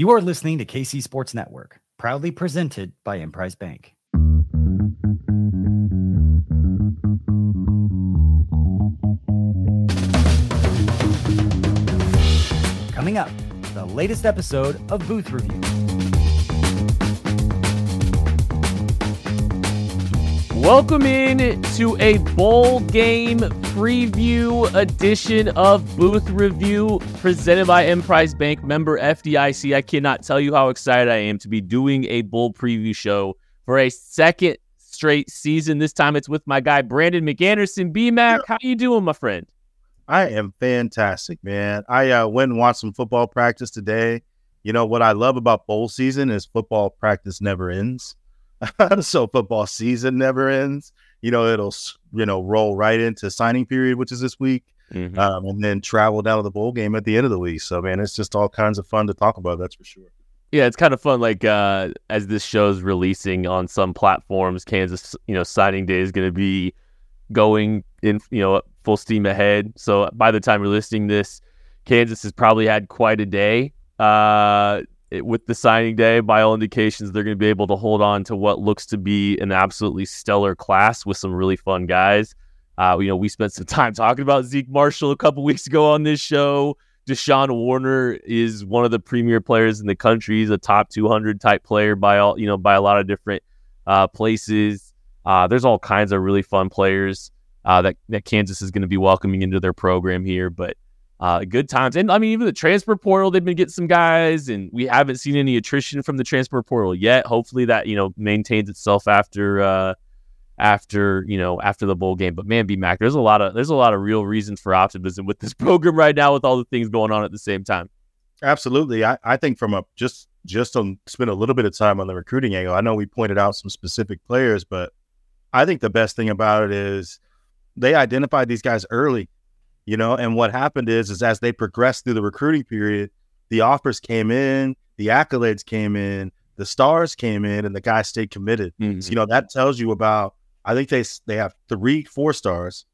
You are listening to KC Sports Network, proudly presented by Emprise Bank. Coming up, the latest episode of Booth Review. Welcome in to a bowl game preview edition of Booth Review presented by Emprise Bank member FDIC. I cannot tell you how excited I am to be doing a bowl preview show for a second straight season. This time it's with my guy Brandon McAnderson. BMAC, how you doing, my friend? I am fantastic, man. I uh, went and watched some football practice today. You know what I love about bowl season is football practice never ends. so football season never ends. You know, it'll you know roll right into signing period, which is this week, mm-hmm. um, and then travel down to the bowl game at the end of the week. So man, it's just all kinds of fun to talk about. That's for sure. Yeah, it's kind of fun. Like uh, as this show's releasing on some platforms, Kansas, you know, signing day is going to be going in, you know, full steam ahead. So by the time you're listening this, Kansas has probably had quite a day. Uh, it, with the signing day, by all indications, they're going to be able to hold on to what looks to be an absolutely stellar class with some really fun guys. Uh, you know, we spent some time talking about Zeke Marshall a couple weeks ago on this show. Deshaun Warner is one of the premier players in the country. He's a top 200 type player by all, you know, by a lot of different uh, places. Uh, there's all kinds of really fun players uh, that that Kansas is going to be welcoming into their program here. But uh, good times. And I mean, even the transfer portal, they've been getting some guys, and we haven't seen any attrition from the transfer portal yet. Hopefully, that you know maintains itself after uh, after you know after the bowl game. But man, B Mac, there's a lot of there's a lot of real reasons for optimism with this program right now, with all the things going on at the same time. Absolutely, I, I think from a just just on spend a little bit of time on the recruiting angle. I know we pointed out some specific players, but I think the best thing about it is they identified these guys early you know and what happened is is as they progressed through the recruiting period the offers came in the accolades came in the stars came in and the guys stayed committed. Mm-hmm. so, you know that tells you about i think they they have three four stars.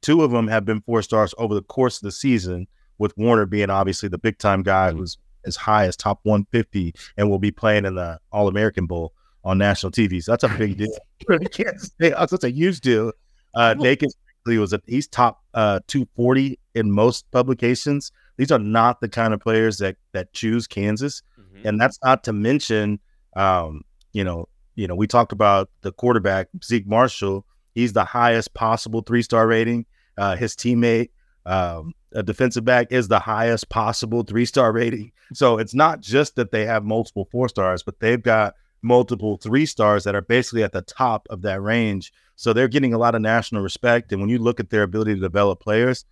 Two of them have been four stars over the course of the season with warner being obviously the big time guy mm-hmm. who's as high as top 150 and will be playing in the all-american bowl on national tv so that's a big deal. Can't say that's a huge deal. Uh, Naked he was a, he's top uh, 240 in most publications. These are not the kind of players that that choose Kansas, mm-hmm. and that's not to mention, um, you know, you know, we talked about the quarterback Zeke Marshall. He's the highest possible three star rating. Uh, his teammate, um, a defensive back, is the highest possible three star rating. So it's not just that they have multiple four stars, but they've got multiple three stars that are basically at the top of that range. So they're getting a lot of national respect. And when you look at their ability to develop players,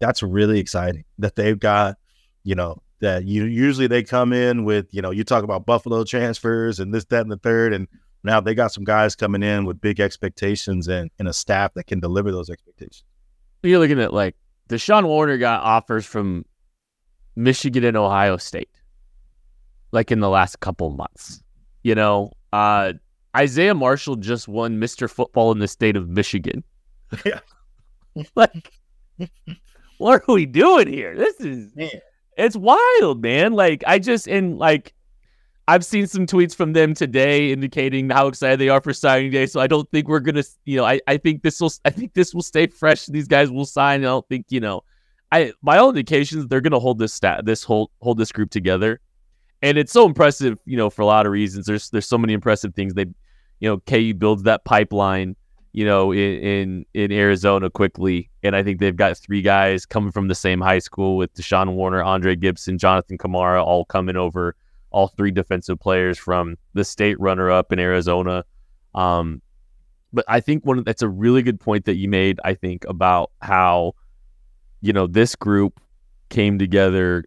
that's really exciting that they've got, you know, that you usually they come in with, you know, you talk about Buffalo transfers and this, that, and the third. And now they got some guys coming in with big expectations and, and a staff that can deliver those expectations. You're looking at like Deshaun Warner got offers from Michigan and Ohio State, like in the last couple months. You know, uh, Isaiah Marshall just won Mr. Football in the state of Michigan. Yeah. like, what are we doing here? This is it's wild, man. Like, I just and like I've seen some tweets from them today indicating how excited they are for signing day. So I don't think we're gonna, you know, I, I think this will, I think this will stay fresh. These guys will sign. I don't think, you know, I by all indications they're gonna hold this stat, this whole hold this group together and it's so impressive, you know, for a lot of reasons. There's there's so many impressive things. They, you know, KU builds that pipeline, you know, in, in in Arizona quickly, and I think they've got three guys coming from the same high school with Deshaun Warner, Andre Gibson, Jonathan Kamara, all coming over. All three defensive players from the state runner-up in Arizona. Um, but I think one that's a really good point that you made. I think about how, you know, this group came together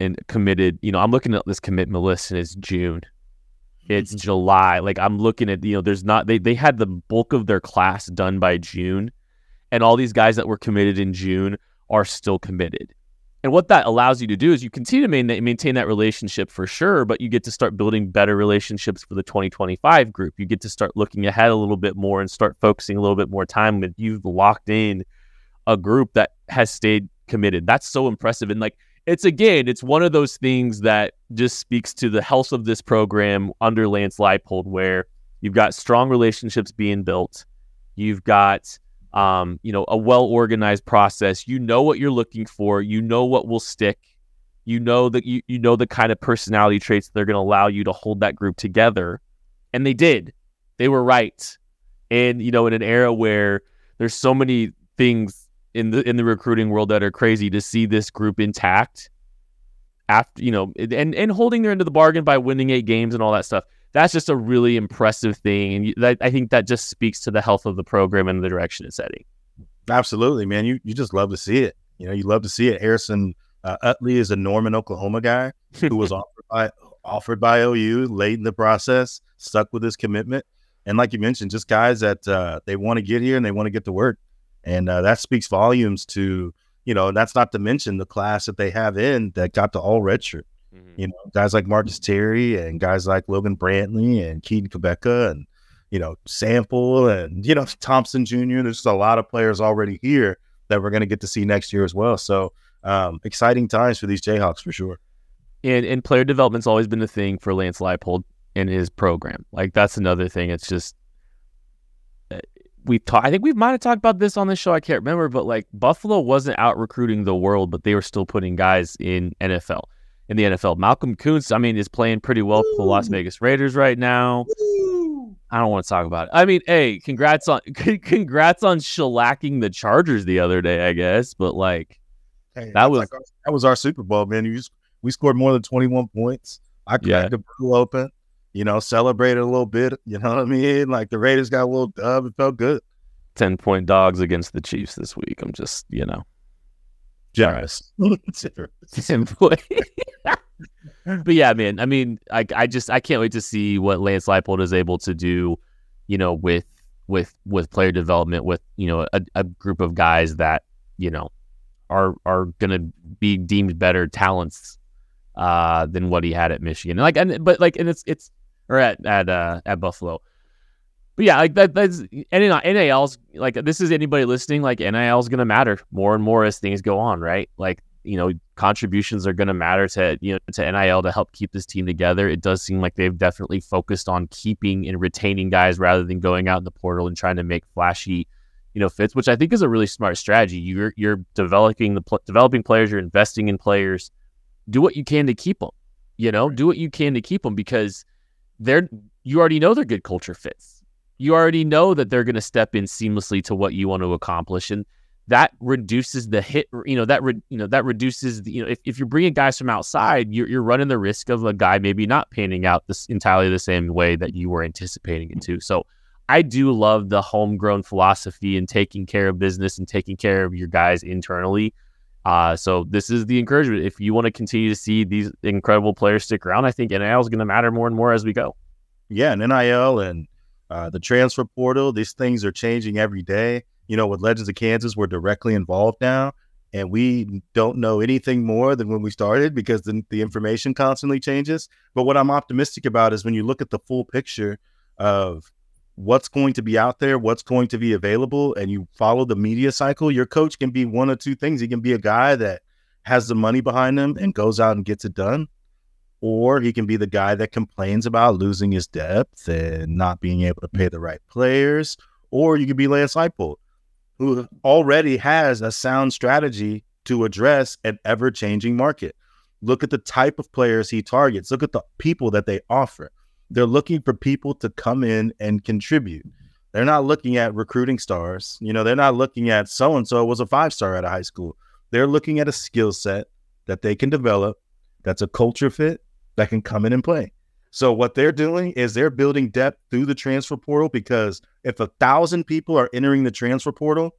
and committed. You know, I'm looking at this commitment list and it's June. It's mm-hmm. July. Like I'm looking at, you know, there's not they they had the bulk of their class done by June. And all these guys that were committed in June are still committed. And what that allows you to do is you continue to maintain that relationship for sure, but you get to start building better relationships for the 2025 group. You get to start looking ahead a little bit more and start focusing a little bit more time when you've locked in a group that has stayed committed. That's so impressive. And like it's again, it's one of those things that just speaks to the health of this program under Lance Leipold, where you've got strong relationships being built, you've got um, you know, a well organized process. You know what you're looking for. You know what will stick. You know that you, you know the kind of personality traits that are going to allow you to hold that group together. And they did. They were right. And you know, in an era where there's so many things in the in the recruiting world that are crazy to see this group intact after you know and and holding their end of the bargain by winning eight games and all that stuff. That's just a really impressive thing. And that, i think that just speaks to the health of the program and the direction it's heading. Absolutely man. You you just love to see it. You know you love to see it. Harrison uh, utley is a norman oklahoma guy who was offered by offered by ou late in the process stuck with his commitment. And like you mentioned just guys that uh, they want to get here and they want to get to work and uh, that speaks volumes to, you know, that's not to mention the class that they have in that got the all redshirt. Mm-hmm. You know, guys like Marcus Terry and guys like Logan Brantley and Keaton Quebeca and, you know, Sample and, you know, Thompson Jr. There's just a lot of players already here that we're going to get to see next year as well. So um, exciting times for these Jayhawks for sure. And, and player development's always been the thing for Lance Leipold in his program. Like that's another thing. It's just we talked. I think we might have talked about this on the show. I can't remember, but like Buffalo wasn't out recruiting the world, but they were still putting guys in NFL in the NFL. Malcolm Koonce, I mean, is playing pretty well for the Las Vegas Raiders right now. I don't want to talk about it. I mean, hey, congrats on congrats on shellacking the Chargers the other day, I guess. But like, hey, that was like our, that was our Super Bowl, man. You we scored more than twenty one points. I cracked yeah. the pool open you know, celebrated a little bit. You know what I mean? Like the Raiders got a little dub. It felt good. 10 point dogs against the Chiefs this week. I'm just, you know, generous. but yeah, man, I mean, I, I just, I can't wait to see what Lance Leipold is able to do, you know, with, with, with player development, with, you know, a, a group of guys that, you know, are, are going to be deemed better talents uh, than what he had at Michigan. And like, and, but like, and it's, it's, or at at uh, at Buffalo. But yeah, like that that's NIL's like this is anybody listening, like NIL is gonna matter more and more as things go on, right? Like, you know, contributions are gonna matter to you know to NIL to help keep this team together. It does seem like they've definitely focused on keeping and retaining guys rather than going out in the portal and trying to make flashy, you know, fits, which I think is a really smart strategy. You're you're developing the pl- developing players, you're investing in players. Do what you can to keep them. You know, do what you can to keep them because they're you already know they're good culture fits. You already know that they're going to step in seamlessly to what you want to accomplish, and that reduces the hit. You know that re, you know that reduces the, you know if, if you're bringing guys from outside, you're you're running the risk of a guy maybe not panning out this entirely the same way that you were anticipating it to. So. I do love the homegrown philosophy and taking care of business and taking care of your guys internally. Uh, so this is the encouragement. If you want to continue to see these incredible players stick around, I think NIL is going to matter more and more as we go. Yeah, and NIL and uh, the transfer portal, these things are changing every day. You know, with Legends of Kansas, we're directly involved now, and we don't know anything more than when we started because the, the information constantly changes. But what I'm optimistic about is when you look at the full picture of what's going to be out there, what's going to be available, and you follow the media cycle, your coach can be one of two things. He can be a guy that has the money behind him and goes out and gets it done, or he can be the guy that complains about losing his depth and not being able to pay the right players, or you could be Lance Leipold, who already has a sound strategy to address an ever changing market. Look at the type of players he targets. Look at the people that they offer. They're looking for people to come in and contribute. They're not looking at recruiting stars. You know, they're not looking at so and so was a five star out of high school. They're looking at a skill set that they can develop that's a culture fit that can come in and play. So what they're doing is they're building depth through the transfer portal because if a thousand people are entering the transfer portal,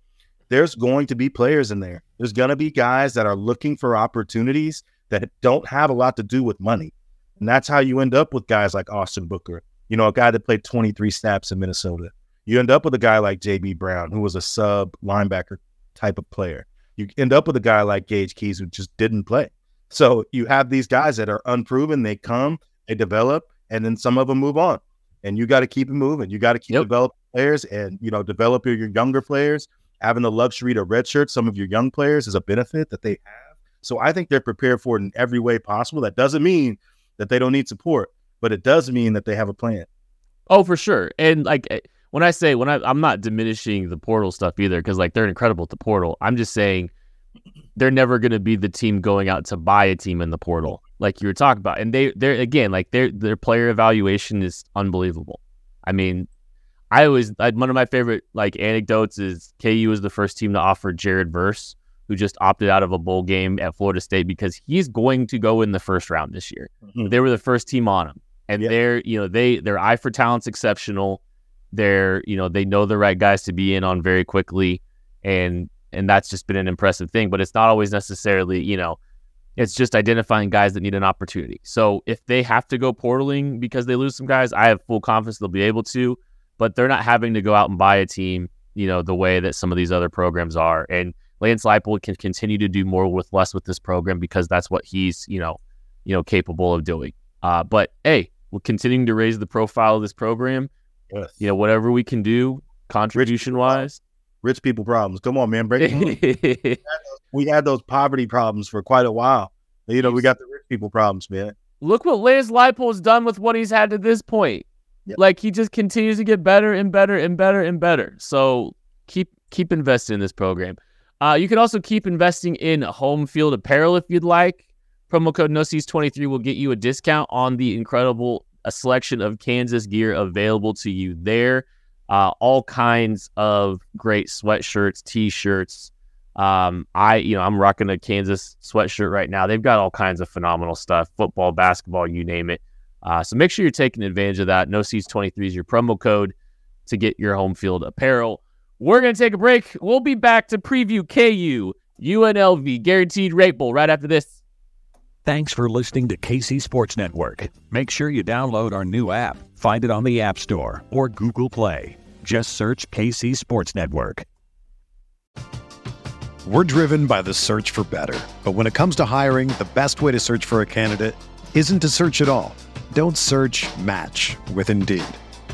there's going to be players in there. There's going to be guys that are looking for opportunities that don't have a lot to do with money. And that's how you end up with guys like Austin Booker, you know, a guy that played 23 snaps in Minnesota. You end up with a guy like JB Brown, who was a sub linebacker type of player. You end up with a guy like Gage Keys, who just didn't play. So you have these guys that are unproven. They come, they develop, and then some of them move on. And you got to keep it moving. You got to keep yep. developing players and, you know, develop your, your younger players. Having the luxury to redshirt some of your young players is a benefit that they have So I think they're prepared for it in every way possible. That doesn't mean that they don't need support, but it does mean that they have a plan. Oh, for sure. And like eh, when I say when I, I'm not diminishing the portal stuff either, because like they're incredible at the portal. I'm just saying they're never going to be the team going out to buy a team in the portal, like you were talking about. And they, they're again, like their their player evaluation is unbelievable. I mean, I always I, one of my favorite like anecdotes is KU was the first team to offer Jared Verse, who just opted out of a bowl game at Florida State because he's going to go in the first round this year. Mm-hmm. They were the first team on him, and they're you know they their eye for talent's exceptional. They're you know they know the right guys to be in on very quickly, and and that's just been an impressive thing. But it's not always necessarily you know. It's just identifying guys that need an opportunity. So if they have to go portaling because they lose some guys, I have full confidence they'll be able to but they're not having to go out and buy a team, you know, the way that some of these other programs are. And Lance Leipold can continue to do more with less with this program because that's what he's, you know, you know, capable of doing. Uh, but hey, we're continuing to raise the profile of this program. Yes. You know, whatever we can do, contribution wise. Rich people problems. Come on, man, break it. we had those poverty problems for quite a while. You know, we got the rich people problems, man. Look what Lance Leipold's done with what he's had to this point. Yep. Like he just continues to get better and better and better and better. So keep keep investing in this program. Uh, you can also keep investing in home field apparel if you'd like. Promo code NOCS23 will get you a discount on the incredible a selection of Kansas gear available to you there. Uh, all kinds of great sweatshirts, t-shirts. Um, I, you know, I'm rocking a Kansas sweatshirt right now. They've got all kinds of phenomenal stuff, football, basketball, you name it. Uh, so make sure you're taking advantage of that. No Seats 23 is your promo code to get your home field apparel. We're going to take a break. We'll be back to preview KU, UNLV, guaranteed rate bowl right after this. Thanks for listening to KC Sports Network. Make sure you download our new app. Find it on the App Store or Google Play. Just search KC Sports Network. We're driven by the search for better. But when it comes to hiring, the best way to search for a candidate isn't to search at all. Don't search match with Indeed.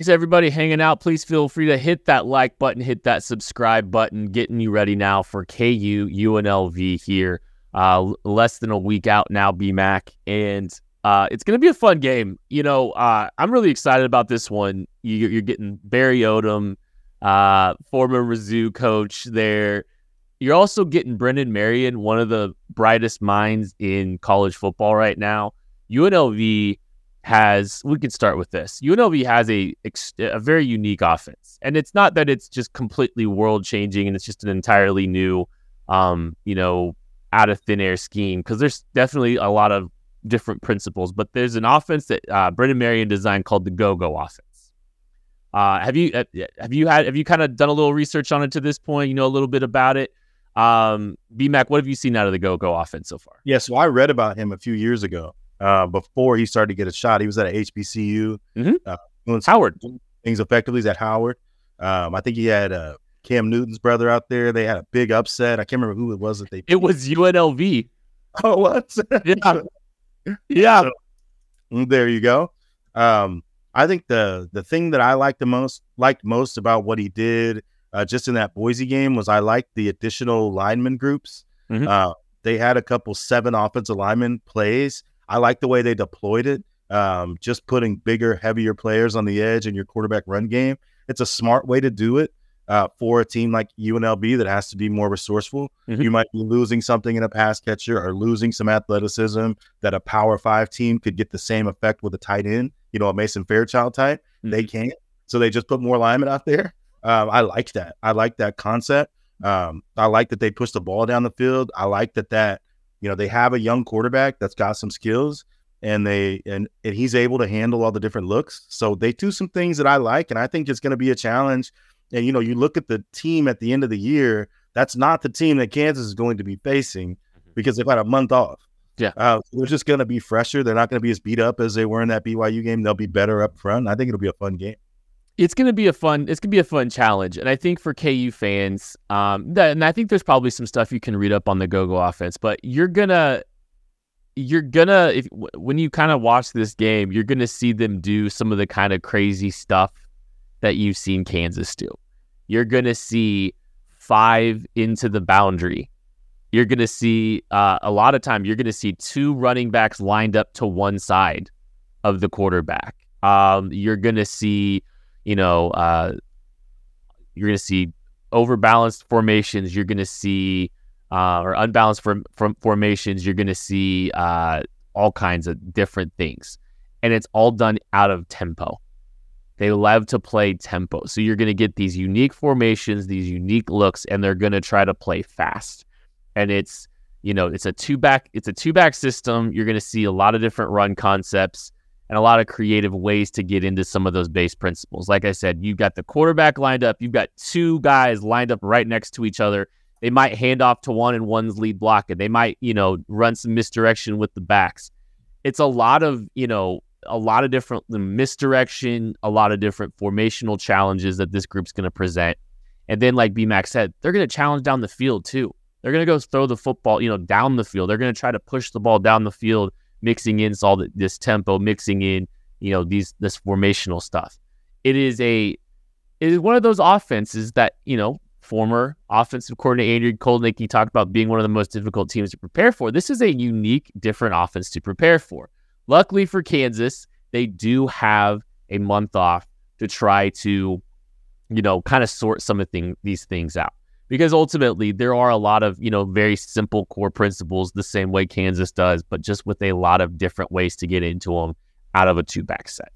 Thanks, everybody hanging out. Please feel free to hit that like button, hit that subscribe button, getting you ready now for KU UNLV here. Uh, less than a week out now, BMAC. And uh, it's going to be a fun game. You know, uh, I'm really excited about this one. You, you're getting Barry Odom uh, former Mizzou coach there. You're also getting Brennan Marion, one of the brightest minds in college football right now. UNLV has, we could start with this. UNLV has a, a very unique offense. And it's not that it's just completely world changing and it's just an entirely new, um, you know, out of thin air scheme because there's definitely a lot of different principles, but there's an offense that uh, Brennan Marion designed called the Go Go offense. Uh, have you have you had have you kind of done a little research on it to this point? You know a little bit about it. Um, BMAC, what have you seen out of the Go Go offense so far? Yeah, so I read about him a few years ago. Uh, before he started to get a shot, he was at a HBCU. Mhm. Uh, doing Howard. things effectively. He's at Howard. Um, I think he had uh, Cam Newton's brother out there. They had a big upset. I can't remember who it was that they. It was UNLV. Oh, what? Yeah. Yeah. Mm, There you go. Um, I think the the thing that I liked the most liked most about what he did uh, just in that Boise game was I liked the additional lineman groups. Mhm. Uh, they had a couple seven offensive lineman plays. I like the way they deployed it. Um, just putting bigger, heavier players on the edge in your quarterback run game. It's a smart way to do it uh, for a team like UNLV that has to be more resourceful. Mhm. You might be losing something in a pass catcher or losing some athleticism that a Power Five team could get the same effect with a tight end. You know, a Mason Fairchild type. They can't, so they just put more linemen out there. Um, I like that. I like that concept. Um, I like that they push the ball down the field. I like that that you know they have a young quarterback that's got some skills, and they and, and he's able to handle all the different looks. So they do some things that I like, and I think it's going to be a challenge. And you know, you look at the team at the end of the year. That's not the team that Kansas is going to be facing because they've had a month off. Yeah. uh, they're just going to be fresher. They're not going to be as beat up as they were in that BYU game. They'll be better up front. I think it'll be a fun game. It's gonna be a fun it's gonna be a fun challenge and i think for ku fans um that, and i think there's probably some stuff you can read up on the go-go offense but you're gonna you're gonna if when you kind of watch this game you're gonna see them do some of the kind of crazy stuff that you've seen kansas do. You're gonna see five into the boundary. You're gonna see uh, a lot of time you're gonna see two running backs lined up to one side of the quarterback. Um, you're gonna see you know, uh, you're going to see overbalanced formations. You're going to see uh, or unbalanced form, formations. You're going to see uh, all kinds of different things, and it's all done out of tempo. They love to play tempo, so you're going to get these unique formations, these unique looks, and they're going to try to play fast. And it's you know, it's a two back, it's a two back system. You're going to see a lot of different run concepts and a lot of creative ways to get into some of those base principles. Like I said, you've got the quarterback lined up, you've got two guys lined up right next to each other. They might hand off to one and one's lead block, and they might, you know, run some misdirection with the backs. It's a lot of, you know, a lot of different mm, misdirection, a lot of different formational challenges that this group's going to present. And then, like BMAX said, they're going to challenge down the field too. They're going to go throw the football, you know, down the field. They're going to try to push the ball down the field mixing in all this tempo, mixing in you know these this formational stuff. It is a it is one of those offenses that you know former offensive coordinator Andrew Kotelnicki talked about being one of the most difficult teams to prepare for. This is a unique, different offense to prepare for. Luckily for Kansas, they do have a month off to try to you know kind of sort some of thing, these things out because ultimately there are a lot of you know very simple core principles the same way Kansas does, but just with a lot of different ways to get into them out of a two back set.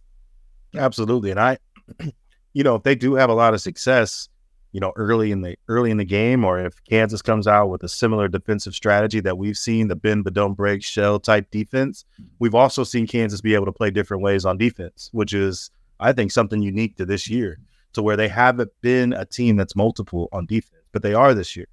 Absolutely, and I, you know, if they do have a lot of success, you know, early in the early in the game, or if Kansas comes out with a similar defensive strategy that we've seen, the bend but don't break shell type defense, we've also seen Kansas be able to play different ways on defense, which is, I think, something unique to this year, to where they haven't been a team that's multiple on defense, but they are this year,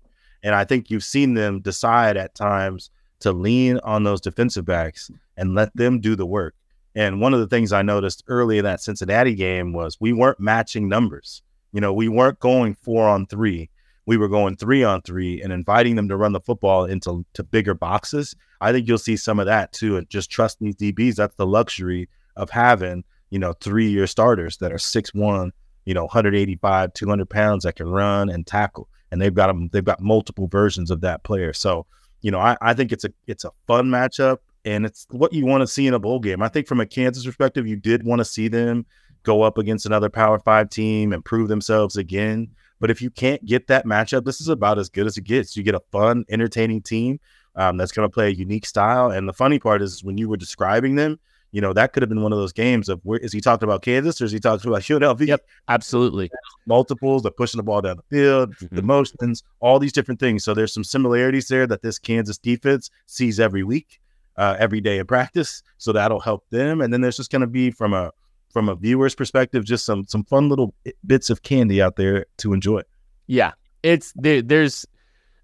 and I think you've seen them decide at times to lean on those defensive backs and let them do the work. And one of the things I noticed early in that Cincinnati game was we weren't matching numbers. You know, we weren't going four on three. We were going three on three and inviting them to run the football into to bigger boxes. I think you'll see some of that too. And just trust these DBs. That's the luxury of having, you know, three year starters that are six one, you know, 185, 200 pounds that can run and tackle. And they've got them, they've got multiple versions of that player. So, you know, I, I think it's a it's a fun matchup and it's what you want to see in a bowl game. I think from a Kansas perspective, you did want to see them go up against another Power Five team and prove themselves again. But if you can't get that matchup, this is about as good as it gets. You get a fun, entertaining team um, that's going to play a unique style. And the funny part is when you were describing them, you know, that could have been one of those games of where is he talking about Kansas or is he talking about UNLV? Yep. Absolutely. Multiples, the pushing the ball down the field, Mhm. the motions, all these different things. So there's some similarities there that this Kansas defense sees every week, uh, every day in practice. So that'll help them. And then there's just going to be from a from a viewer's perspective, just some some fun little bits of candy out there to enjoy. Yeah, it's there, there's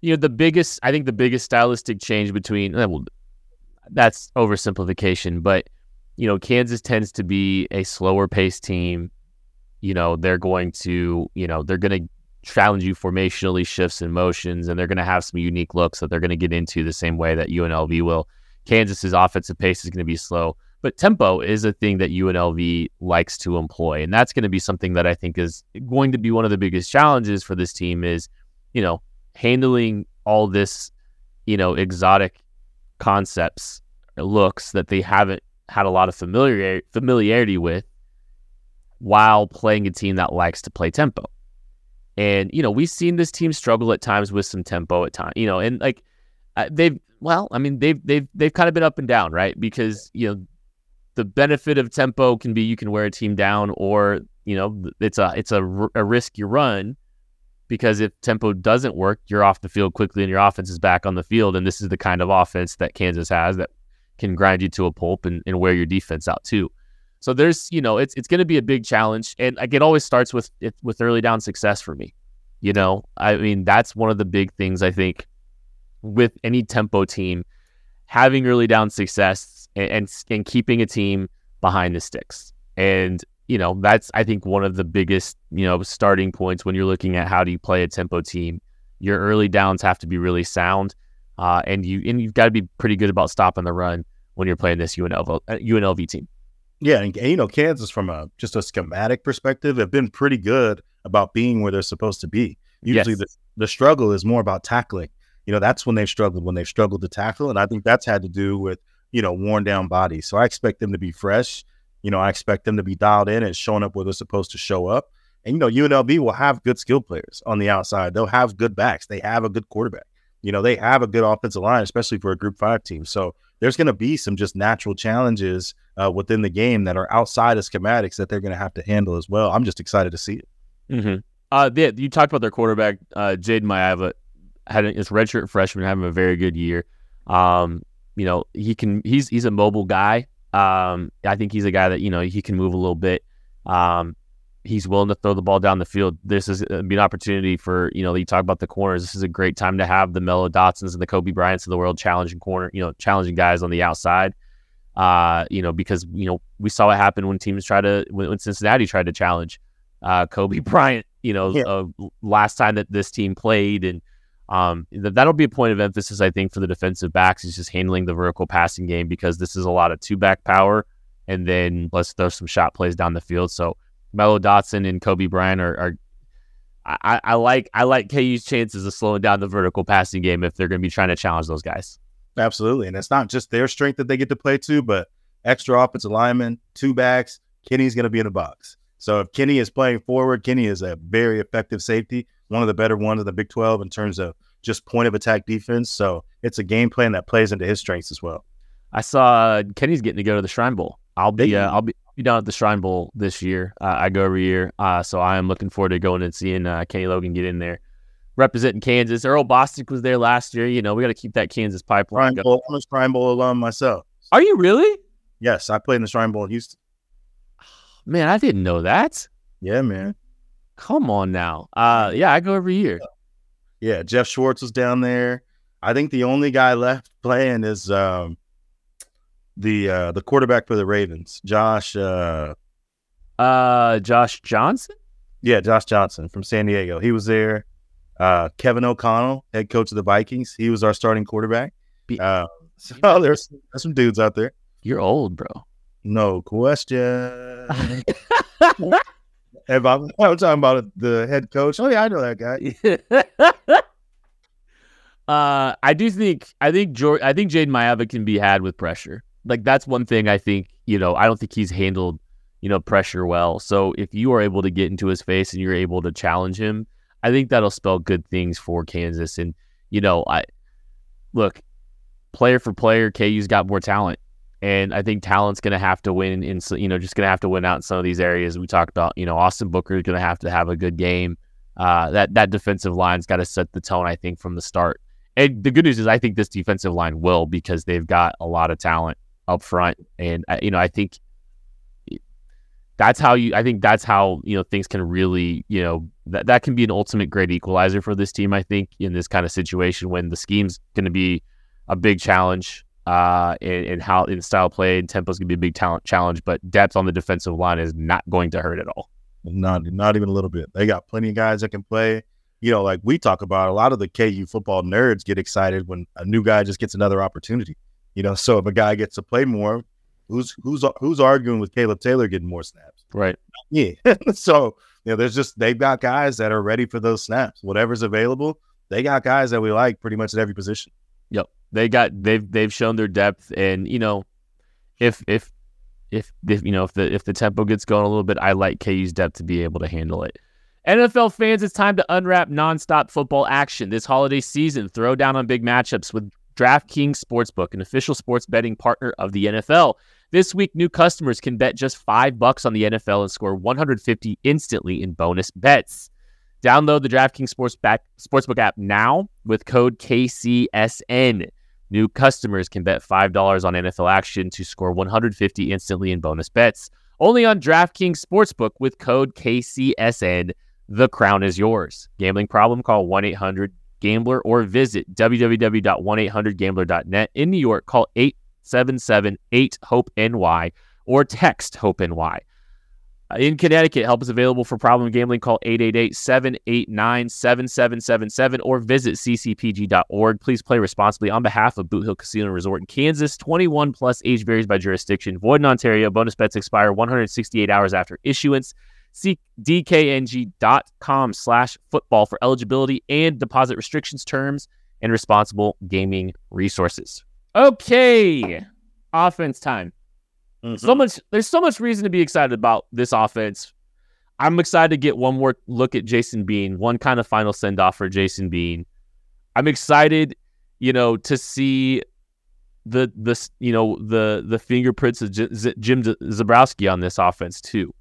you know the biggest I think the biggest stylistic change between well, that's oversimplification, but you know Kansas tends to be a slower paced team. You know they're going to you know they're going to challenge you formationally shifts and motions, and they're going to have some unique looks that they're going to get into the same way that UNLV will. Kansas's offensive pace is going to be slow, but tempo is a thing that UNLV likes to employ, and that's going to be something that I think is going to be one of the biggest challenges for this team. Is you know handling all this, you know, exotic concepts, looks that they haven't had a lot of familiar familiarity with, while playing a team that likes to play tempo. And you know, we've seen this team struggle at times with some tempo at times. You know, and like uh, they've well, I mean, they've they've they've kind of been up and down, right? Because you know, the benefit of tempo can be you can wear a team down, or you know, it's a it's a, a risk you run because if tempo doesn't work, you're off the field quickly and your offense is back on the field. And this is the kind of offense that Kansas has that can grind you to a pulp and, and wear your defense out too. So there's, you know, it's it's going to be a big challenge, and like it always starts with it, with early down success for me. You know, I mean that's one of the big things I think with any tempo team having early down success and, and and keeping a team behind the sticks. And you know, that's I think one of the biggest, you know, starting points when you're looking at how do you play a tempo team. Your early downs have to be really sound, uh, and you and you've got to be pretty good about stopping the run when you're playing this UNLV uh, UNLV team. Yeah, and, and, you know, Kansas from a just a schematic perspective have been pretty good about being where they're supposed to be. Usually, Yes. the the struggle is more about tackling. You know, that's when they've struggled when they've struggled to tackle, and I think that's had to do with you know worn down bodies. So I expect them to be fresh. You know, I expect them to be dialed in and showing up where they're supposed to show up. And you know, UNLV will have good skill players on the outside. They'll have good backs. They have a good quarterback. You know, they have a good offensive line, especially for a Group Five team. So there's going to be some just natural challenges uh, within the game that are outside of schematics that they're going to have to handle as well. I'm just excited to see it. Mm-hmm. Uh, they, you talked about their quarterback, uh, Jayden Maiava, had his redshirt freshman having a very good year. Um, you know, he can he's he's a mobile guy. Um, I think he's a guy that you know he can move a little bit. Um, he's willing to throw the ball down the field. This is uh, be an opportunity for you know you talk about the corners. This is a great time to have the Mello Dotsons and the Cobee Bryants of the world challenging corner, you know, challenging guys on the outside. Uh, you know, because you know we saw what happened when teams try to when, when Cincinnati tried to challenge uh, Cobee Bryant. You know, Yeah. uh, last time that this team played, and um, th- that'll be a point of emphasis, I think, for the defensive backs is just handling the vertical passing game because this is a lot of two back power, and then let's throw some shot plays down the field. So Mello Dotson and Cobee Bryant are, are I, I- like I like KU's chances of slowing down the vertical passing game if they're going to be trying to challenge those guys. Absolutely. And it's not just their strength that they get to play to, but extra offensive linemen, two backs. Kenny's going to be in the box. So if Kenny is playing forward, Kenny is a very effective safety, one of the better ones in the Big 12 in terms of just point of attack defense. So it's a game plan that plays into his strengths as well. I saw uh, Kenny's getting to go to the Shrine Bowl. I'll be uh, I'll be be down at the Shrine Bowl this year. Uh, I go every year, uh, so I am looking forward to going and seeing uh, Kenny Logan get in there, representing Kansas. Earl Bostick was there last year. You know, we got to keep that Kansas pipeline. Shrine going. Bowl, I'm a Shrine Bowl alum myself. Are you really? Yes, I played in the Shrine Bowl in Houston. Man, I didn't know that. Yeah, man. Come on now. Uh, yeah, I go every year. Yeah, Jeff Schwartz was down there. I think the only guy left playing is um, the uh, the quarterback for the Ravens, Josh. Uh, Uh, Josh Johnson. Yeah, Josh Johnson from San Diego. He was there. Uh, Kevin O'Connell, head coach of the Vikings. He was our starting quarterback. Uh, so there's, there's some dudes out there. You're old, bro. No question. if I'm, I'm talking about the head coach. Oh yeah, I know that guy. uh, I do think I think Jor- I think Jayden Maiava can be had with pressure. Like that's one thing I think you know I don't think he's handled you know pressure well. So if you are able to get into his face and you're able to challenge him, I think that'll spell good things for Kansas. And you know I look player for player, KU's got more talent. And I think talent's going to have to win in, you know, just going to have to win out in some of these areas. We talked about, you know, Austin Booker is going to have to have a good game. Uh, that that defensive line's got to set the tone, I think, from the start. And the good news is, I think this defensive line will because they've got a lot of talent up front, and uh, you know, I think that's how you. I think that's how you know things can really, you know, that that can be an ultimate great equalizer for this team. I think in this kind of situation when the scheme's going to be a big challenge uh, and, and how in style play and tempo is going to be a big talent challenge, but depth on the defensive line is not going to hurt at all. Not not even a little bit. They got plenty of guys that can play. You know, like we talk about, a lot of the KU football nerds get excited when a new guy just gets another opportunity. You know, so if a guy gets to play more, who's who's who's arguing with Caleb Taylor getting more snaps? Right. Yeah. so you know, there's just they've got guys that are ready for those snaps. Whatever's available, they got guys that we like pretty much at every position. Yep. They got they've they've shown their depth and you know, if if if, if you know if the if the tempo gets going a little bit, I like KU's depth to be able to handle it. NFL fans, it's time to unwrap nonstop football action this holiday season. Throw down on big matchups with DraftKings Sportsbook, an official sports betting partner of the NFL. This week, new customers can bet just five bucks on the NFL and score 150 instantly in bonus bets. Download the DraftKings Sports back, Sportsbook app now with code KCSN. New customers can bet $5 on NFL action to score 150 instantly in bonus bets. Only on DraftKings Sportsbook with code KCSN. The crown is yours. Gambling problem? Call 1 800 Gambler or visit www.1800Gambler.net. In New York, call 877 8 HOPE NY or text HOPE NY. Uh, in Connecticut, help is available for problem gambling. Call 888-789-7777 or visit ccpg.org. Please play responsibly on behalf of Boot Hill Casino Resort in Kansas. 21 plus age varies by jurisdiction. Void in Ontario. Bonus bets expire 168 hours after issuance. See dkng.com slash football for eligibility and deposit restrictions, terms, and responsible gaming resources. Okay, offense time. Mm-hmm. So much. There's so much reason to be excited about this offense. I'm excited to get one more look at Jason Bean, one kind of final send off for Jason Bean. I'm excited, you know, to see the the you know the the fingerprints of J- Z- Jim Zebrowski on this offense too.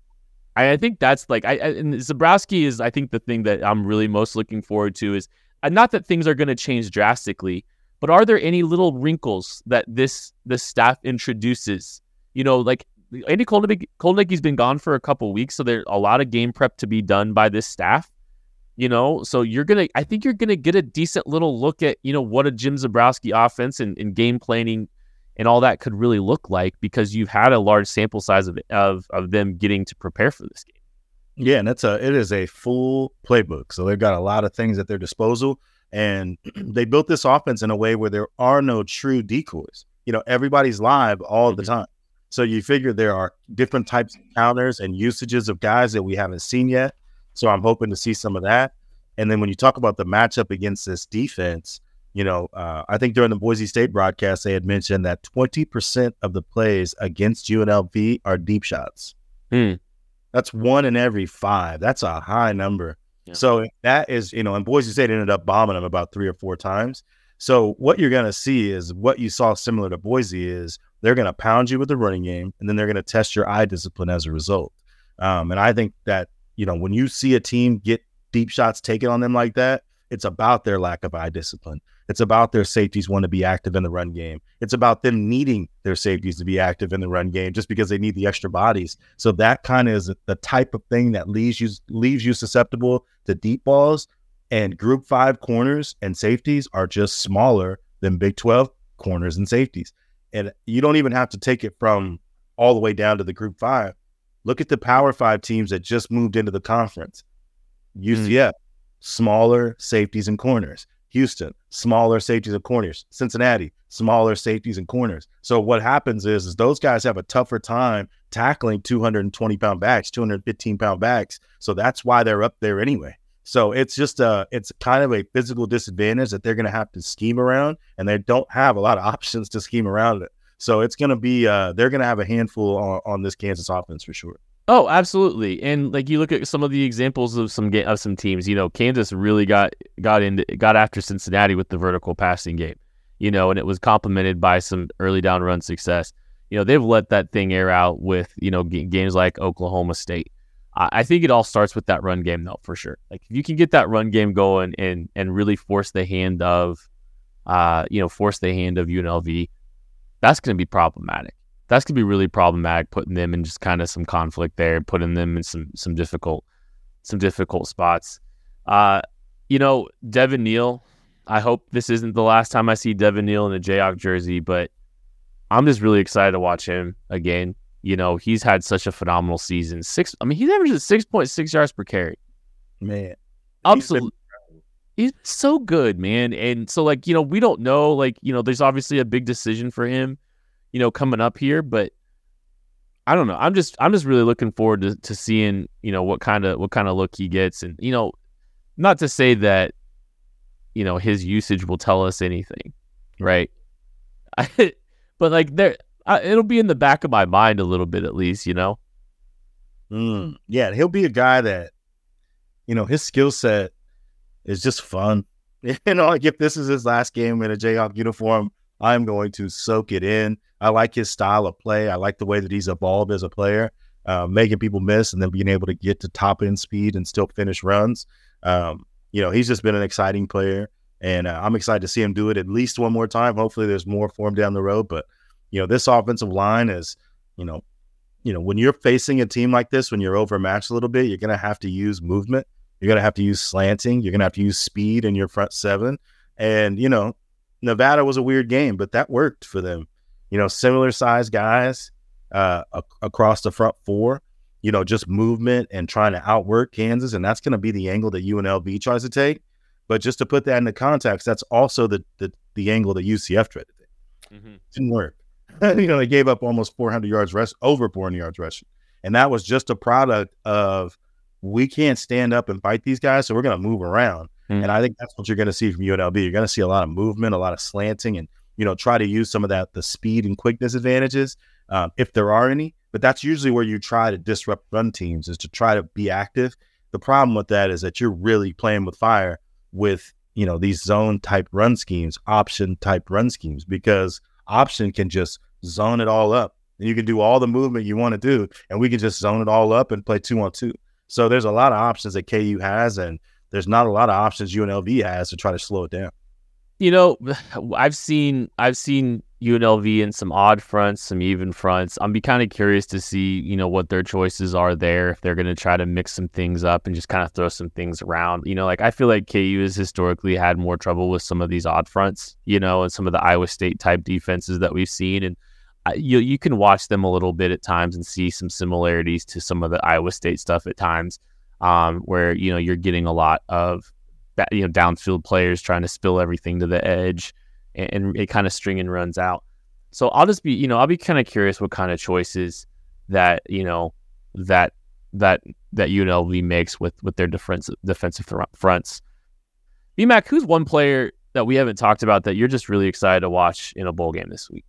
I, I think that's like I, I and Zebrowski is I think the thing that I'm really most looking forward to is uh, not that things are going to change drastically, but are there any little wrinkles that this the staff introduces you know, like Andy Kotelnicki's been gone for a couple weeks, so there's a lot of game prep to be done by this staff. You know, so you're gonna, I think you're gonna get a decent little look at, you know, what a Jim Zebrowski offense and, and game planning and all that could really look like because you've had a large sample size of of of them getting to prepare for this game. Yeah, and that's a it is a full playbook. So they've got a lot of things at their disposal, and they built this offense in a way where there are no true decoys. You know, everybody's live all the mm-hmm. time. So you figure there are different types of counters and usages of guys that we haven't seen yet. So I'm hoping to see some of that. And then when you talk about the matchup against this defense, you know, uh, I think during the Boise State broadcast, they had mentioned that 20% of the plays against UNLV are deep shots. Hmm. That's one in every five. That's a high number. Yeah. So that is, you know, and Boise State ended up bombing them about three or four times. So what you're going to see is what you saw similar to Boise is they're going to pound you with the running game, and then they're going to test your eye discipline as a result. Um, and I think that you know when you see a team get deep shots taken on them like that, it's about their lack of eye discipline. It's about their safeties want to be active in the run game. It's about them needing their safeties to be active in the run game just because they need the extra bodies. So that kind of is the type of thing that leaves you leaves you susceptible to deep balls. And group five corners and safeties are just smaller than Big 12 corners and safeties. And you don't even have to take it from all the way down to the group five. Look at the power five teams that just moved into the conference. UCF, mm. smaller safeties and corners. Houston, smaller safeties and corners. Cincinnati, smaller safeties and corners. So what happens is, is those guys have a tougher time tackling 220 pound backs, 215 pound backs. So that's why they're up there anyway. So it's just a, it's kind of a physical disadvantage that they're going to have to scheme around, and they don't have a lot of options to scheme around it. So it's going to be, uh, they're going to have a handful on, on this Kansas offense for sure. Oh, absolutely. And like you look at some of the examples of some of some teams, you know, Kansas really got got into got after Cincinnati with the vertical passing game, you know, and it was complemented by some early down run success. you know, they've let that thing air out with, you know, g- games like Oklahoma State. I, I think it all starts with that run game, though, for sure. Like if you can get that run game going and and really force the hand of, uh, you know, force the hand of UNLV, that's going to be problematic. That's going to be really problematic, putting them in just kind of some conflict there, putting them in some some difficult some difficult spots. Uh, you know, Devin Neal. I hope this isn't the last time I see Devin Neal in a Jayhawk jersey, but I'm just really excited to watch him again. You know, he's had such a phenomenal season. Six, I mean, he's averaging six point six yards per carry. Man, Absolutely. He's so good, man. And so, like, you know, we don't know, like, you know, there's obviously a big decision for him, you know, coming up here, but I don't know. I'm just, I'm just really looking forward to, to seeing, you know, what kind of, what kind of look he gets. And, you know, not to say that, you know, his usage will tell us anything, right? but like, there, I, it'll be in the back of my mind a little bit at least, you know? Mm, yeah, he'll be a guy that, you know, his skill set is just fun. You know, like if this is his last game in a Jayhawk uniform, I'm going to soak it in. I like his style of play. I like the way that he's evolved as a player, uh, making people miss and then being able to get to top end speed and still finish runs. Um, you know, he's just been an exciting player, and uh, I'm excited to see him do it at least one more time. Hopefully, there's more for him down the road. But you know, this offensive line is, you know, you know, when you're facing a team like this, when you're overmatched a little bit, you're going to have to use movement. You're going to have to use slanting. You're going to have to use speed in your front seven. And, you know, Nevada was a weird game, but that worked for them. You know, similar size guys uh, a- across the front four, you know, just movement and trying to outwork Kansas. And that's going to be the angle that UNLV tries to take. But just to put that into context, that's also the the, the angle that UCF tried to take. Mm-hmm. Didn't work. you know, they gave up almost 400 yards rush, over 400 yards rushing. And that was just a product of we can't stand up and fight these guys, so we're going to move around. Mm. And I think that's what you're going to see from UNLV. You're going to see a lot of movement, a lot of slanting, and you know, try to use some of that the speed and quickness advantages um, if there are any. But that's usually where you try to disrupt run teams is to try to be active. The problem with that is that you're really playing with fire with you know these zone type run schemes, option type run schemes, because option can just zone it all up. And you can do all the movement you want to do, and we can just zone it all up and play two on two. So there's a lot of options that KU has, and there's not a lot of options UNLV has to try to slow it down. You know, I've seen I've seen UNLV in some odd fronts, some even fronts. I'm be kind of curious to see, you know, what their choices are there. If they're going to try to mix some things up and just kind of throw some things around. You know, like I feel like KU has historically had more trouble with some of these odd fronts, you know, and some of the Iowa State type defenses that we've seen. And you you can watch them a little bit at times and see some similarities to some of the Iowa State stuff at times, um, where you know you're getting a lot of that you know downfield players trying to spill everything to the edge and, and it kind of stringing runs out. So I'll just be you know I'll be kind of curious what kind of choices that you know that that that UNLV makes with with their defensive defensive fronts. BMAC, who's one player that we haven't talked about that you're just really excited to watch in a bowl game this week?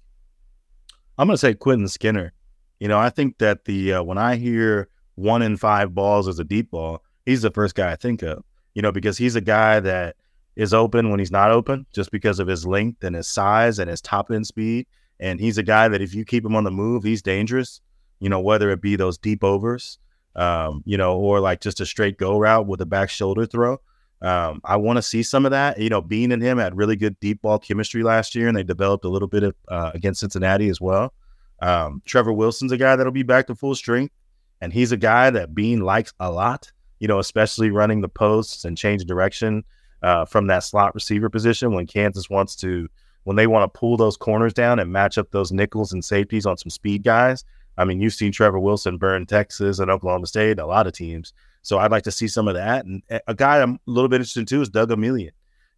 I'm going to say Quentin Skinner. You know, I think that the uh, when I hear one in five balls is a deep ball, he's the first guy I think of. You know, because he's a guy that is open when he's not open, just because of his length and his size and his top end speed. And he's a guy that if you keep him on the move, he's dangerous. You know, whether it be those deep overs, um, you know, or like just a straight go route with a back shoulder throw. Um, I want to see some of that. You know, Bean and him had really good deep ball chemistry last year, and they developed a little bit of uh, against Cincinnati as well. Um, Trevor Wilson's a guy that'll be back to full strength, and he's a guy that Bean likes a lot. You know, especially running the posts and change direction uh, from that slot receiver position when Kansas wants to, when they want to pull those corners down and match up those nickels and safeties on some speed guys. I mean, you've seen Trevor Wilson burn Texas and Oklahoma State, a lot of teams. So I'd like to see some of that. And a guy I'm a little bit interested in too is Doug Emilien.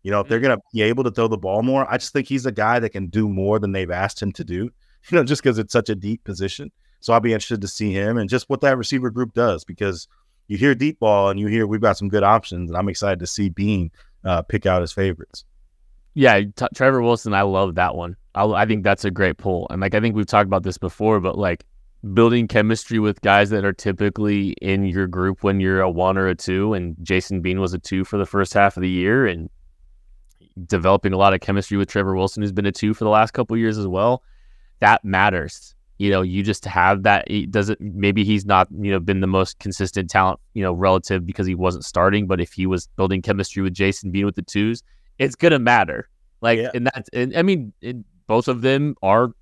You know, if they're going to be able to throw the ball more, I just think he's a guy that can do more than they've asked him to do, you know, just because it's such a deep position. So I'll be interested to see him and just what that receiver group does because you hear deep ball and you hear we've got some good options. And I'm excited to see Bean uh, pick out his favorites. Yeah, t- Trevor Wilson, I love that one. I, I think that's a great pull. And like, I think we've talked about this before, but like, building chemistry with guys that are typically in your group when you're a one or a two. And Jason Bean was a two for the first half of the year, and developing a lot of chemistry with Trevor Wilson, who's been a two for the last couple years as well. That matters. You know, you just have that. It doesn't maybe he's not you know been the most consistent talent you know relative because he wasn't starting, but if he was building chemistry with Jason Bean with the twos, it's gonna matter. Like, Yeah. and that's and I mean, it, both of them are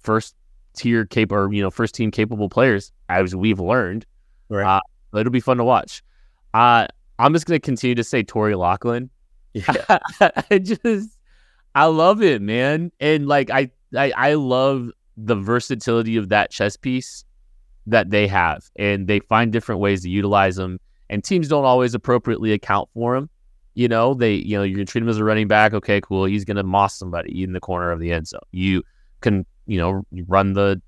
first tier capable, or you know, first team capable players, as we've learned. Right. Uh, it'll be fun to watch. Uh, I'm just gonna continue to say Torry Locklin. Yeah. I just I love it, man. And like I, I I love the versatility of that chess piece that they have. And they find different ways to utilize them. And teams don't always appropriately account for them. You know, they you know, you're gonna treat him as a running back. Okay, cool. He's gonna moss somebody in the corner of the end zone. You can, you know, run the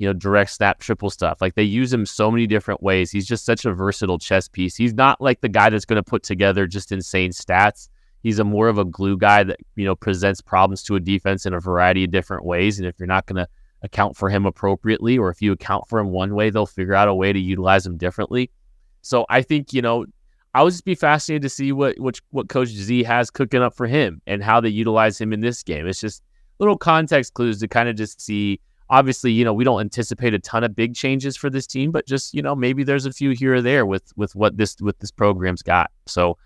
you know, direct snap triple stuff. Like they use him so many different ways. He's just such a versatile chess piece. He's not like the guy that's going to put together just insane stats. He's a more of a glue guy that, you know, presents problems to a defense in a variety of different ways. And if you're not going to account for him appropriately, or if you account for him one way, they'll figure out a way to utilize him differently. So I think, you know, I would just be fascinated to see what what, what Coach Z has cooking up for him and how they utilize him in this game. It's just little context clues to kind of just see obviously, you know, we don't anticipate a ton of big changes for this team, but just you know, maybe there's a few here or there with with what this with this program's got. So,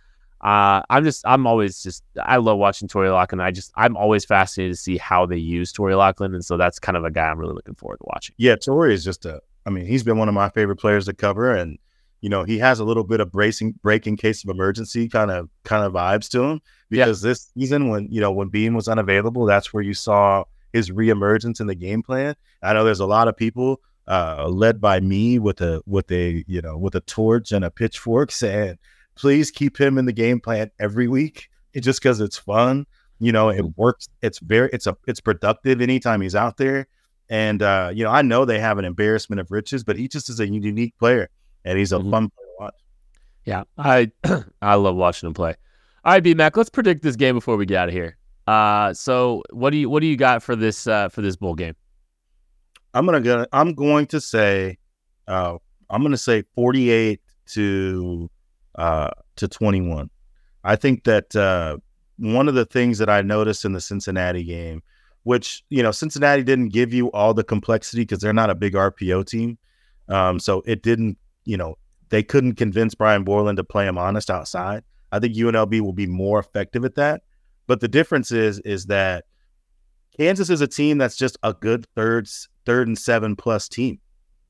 uh, I'm just I'm always just I love watching Torry Locklin. I just I'm always fascinated to see how they use Torry Locklin, and so that's kind of a guy I'm really looking forward to watching. Yeah, Torry is just a. I mean, he's been one of my favorite players to cover, and you know, he has a little bit of bracing, break in case of emergency kind of kind of vibes to him. Yeah. Because this season, when you know when Bean was unavailable, that's where you saw his reemergence in the game plan. I know there's a lot of people uh, led by me with a with a you know with a torch and a pitchfork saying, please keep him in the game plan every week. It just because it's fun, you know, it works. It's very it's a it's productive anytime he's out there. And uh, you know, I know they have an embarrassment of riches, but he just is a unique player, and he's a Mhm. fun player to watch. Yeah, I I love watching him play. All right, B Mac, let's predict this game before we get out of here. Uh, so what do you what do you got for this uh for this bowl game? I'm gonna go. I'm going to say, uh, I'm gonna say 48 to uh, to 21. I think that uh, one of the things that I noticed in the Cincinnati game, which you know Cincinnati didn't give you all the complexity because they're not a big RPO team, um, so it didn't. You know, they couldn't convince Brian Borland to play him honest outside. I think UNLV will be more effective at that. But the difference is is that Kansas is a team that's just a good third third and seven plus team.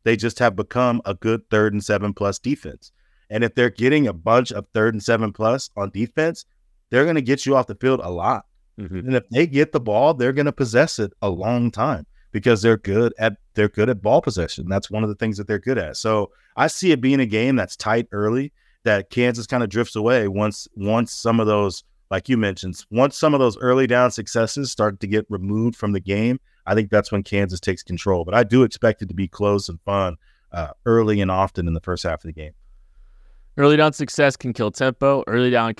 They just have become a good third and seven plus defense. And if they're getting a bunch of third and seven plus on defense, they're going to get you off the field a lot. Mhm. And if they get the ball, they're going to possess it a long time because they're good at they're good at ball possession. That's one of the things that they're good at. So I see it being a game that's tight early that Kansas kind of drifts away once once some of those like you mentioned, once some of those early down successes start to get removed from the game, I think that's when Kansas takes control. But I do expect it to be close and fun uh, early and often in the first half of the game. Early down success can kill tempo. Early down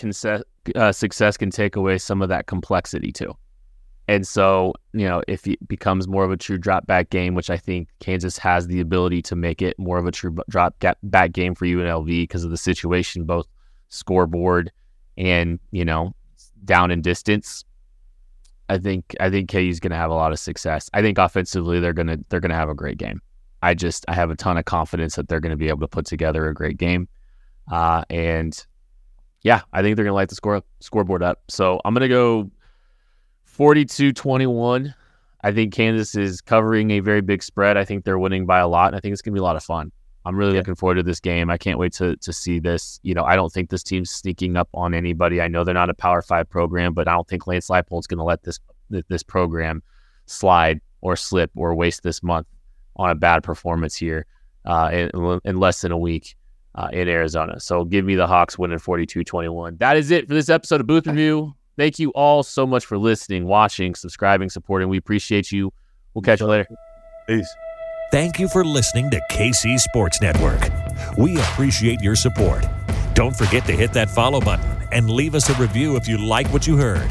uh, success can take away some of that complexity too. And so, you know, if it becomes more of a true drop back game, which I think Kansas has the ability to make it more of a true drop back game for UNLV because of the situation, both scoreboard and you know down in distance. I think I think KU's going to have a lot of success. I think offensively they're gonna they're gonna have a great game. I just I have a ton of confidence that they're going to be able to put together a great game. Uh, and yeah, I think they're going to light the score scoreboard up. So I'm going to go 42-21. I think Kansas is covering a very big spread. I think they're winning by a lot, and I think it's going to be a lot of fun. I'm really Yeah. looking forward to this game. I can't wait to to see this. You know, I don't think this team's sneaking up on anybody. I know they're not a Power Five program, but I don't think Lance Leipold's going to let this this program slide or slip or waste this month on a bad performance here uh, in, in less than a week uh, in Arizona. So give me the Hawks winning 42-21. That is it for this episode of Booth Review. Thank you all so much for listening, watching, subscribing, supporting. We appreciate you. We'll catch you later. Peace. Thank you for listening to KC Sports Network. We appreciate your support. Don't forget to hit that follow button and leave us a review if you like what you heard.